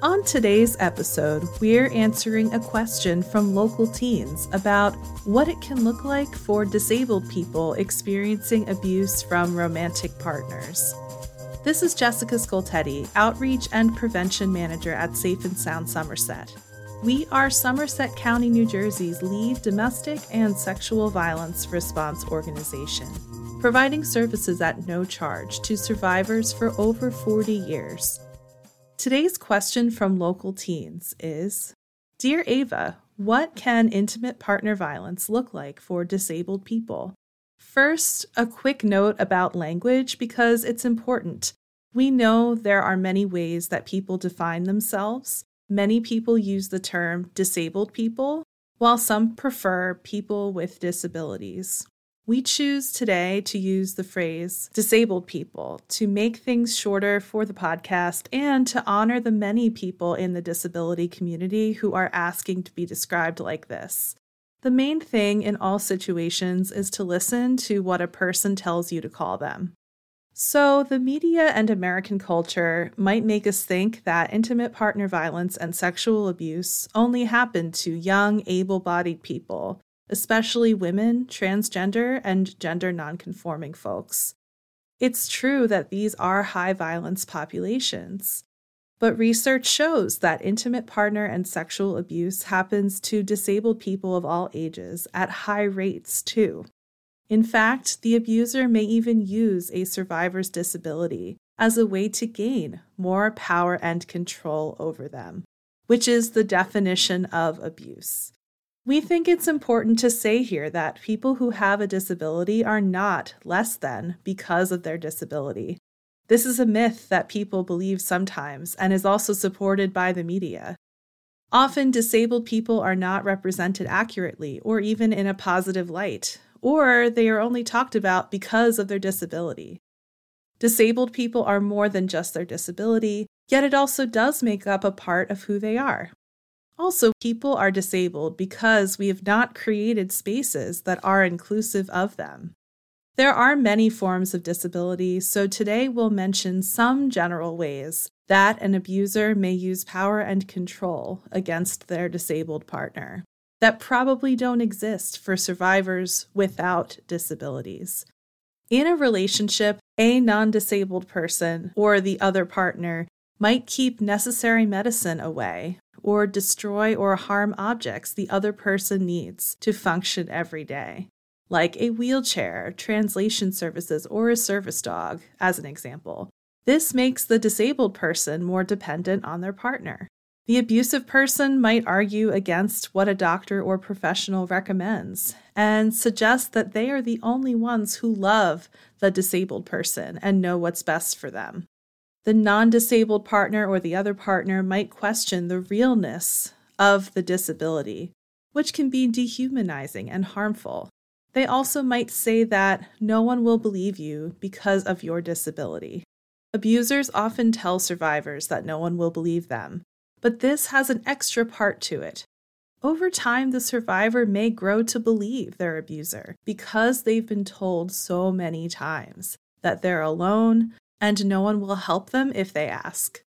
On today's episode, we're answering a question from local teens about what it can look like for disabled people experiencing abuse from romantic partners. This is Jessica Scoltetti, Outreach and Prevention Manager at Safe and Sound Somerset. We are Somerset County, New Jersey's lead domestic and sexual violence response organization, providing services at no charge to survivors for over 40 years. Today's question from local teens is Dear Ava, what can intimate partner violence look like for disabled people? First, a quick note about language because it's important. We know there are many ways that people define themselves. Many people use the term disabled people, while some prefer people with disabilities. We choose today to use the phrase disabled people to make things shorter for the podcast and to honor the many people in the disability community who are asking to be described like this. The main thing in all situations is to listen to what a person tells you to call them. So, the media and American culture might make us think that intimate partner violence and sexual abuse only happen to young, able bodied people especially women, transgender, and gender nonconforming folks. It's true that these are high violence populations, but research shows that intimate partner and sexual abuse happens to disabled people of all ages at high rates, too. In fact, the abuser may even use a survivor's disability as a way to gain more power and control over them, which is the definition of abuse. We think it's important to say here that people who have a disability are not less than because of their disability. This is a myth that people believe sometimes and is also supported by the media. Often, disabled people are not represented accurately or even in a positive light, or they are only talked about because of their disability. Disabled people are more than just their disability, yet it also does make up a part of who they are. Also, people are disabled because we have not created spaces that are inclusive of them. There are many forms of disability, so today we'll mention some general ways that an abuser may use power and control against their disabled partner that probably don't exist for survivors without disabilities. In a relationship, a non disabled person or the other partner might keep necessary medicine away or destroy or harm objects the other person needs to function every day, like a wheelchair, translation services, or a service dog, as an example. This makes the disabled person more dependent on their partner. The abusive person might argue against what a doctor or professional recommends and suggest that they are the only ones who love the disabled person and know what's best for them. The non disabled partner or the other partner might question the realness of the disability, which can be dehumanizing and harmful. They also might say that no one will believe you because of your disability. Abusers often tell survivors that no one will believe them, but this has an extra part to it. Over time, the survivor may grow to believe their abuser because they've been told so many times that they're alone, and no one will help them if they ask.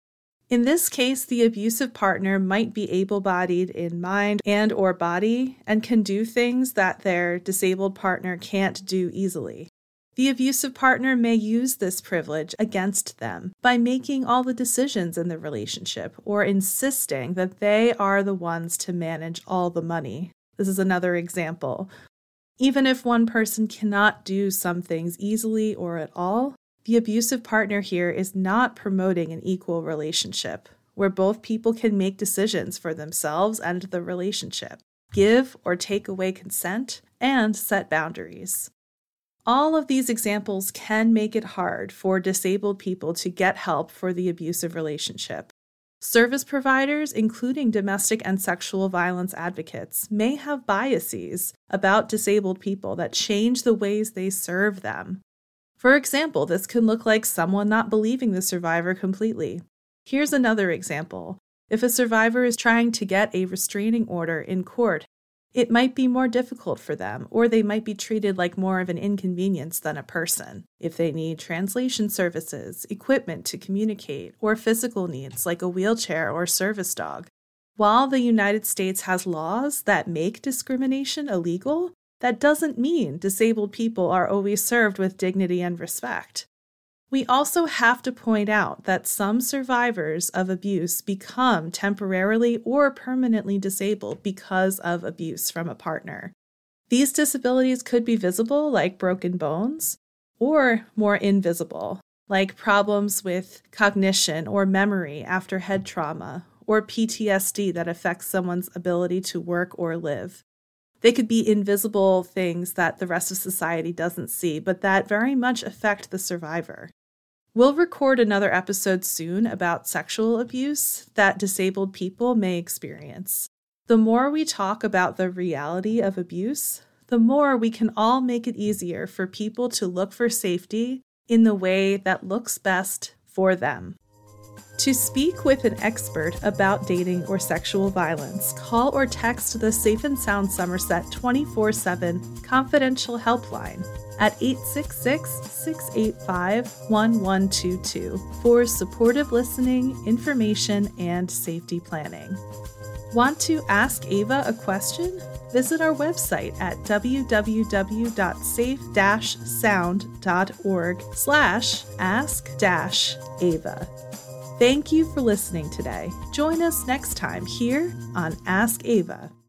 In this case, the abusive partner might be able-bodied in mind and or body and can do things that their disabled partner can't do easily. The abusive partner may use this privilege against them by making all the decisions in the relationship or insisting that they are the ones to manage all the money. This is another example. Even if one person cannot do some things easily or at all, the abusive partner here is not promoting an equal relationship where both people can make decisions for themselves and the relationship, give or take away consent, and set boundaries. All of these examples can make it hard for disabled people to get help for the abusive relationship. Service providers, including domestic and sexual violence advocates, may have biases about disabled people that change the ways they serve them for example, this can look like someone not believing the survivor completely. Here's another example. If a survivor is trying to get a restraining order in court, it might be more difficult for them, or they might be treated like more of an inconvenience than a person. If they need translation services, equipment to communicate, or physical needs like a wheelchair or service dog. While the United States has laws that make discrimination illegal, that doesn't mean disabled people are always served with dignity and respect. We also have to point out that some survivors of abuse become temporarily or permanently disabled because of abuse from a partner. These disabilities could be visible, like broken bones, or more invisible, like problems with cognition or memory after head trauma, or PTSD that affects someone's ability to work or live. They could be invisible things that the rest of society doesn't see, but that very much affect the survivor. We'll record another episode soon about sexual abuse that disabled people may experience. The more we talk about the reality of abuse, the more we can all make it easier for people to look for safety in the way that looks best for them. To speak with an expert about dating or sexual violence, call or text the Safe and Sound Somerset 24 7 confidential helpline at 866 685 1122 for supportive listening, information, and safety planning. Want to ask Ava a question? Visit our website at www.safe-sound.org slash ask-ava. Thank you for listening today. Join us next time here on Ask Ava.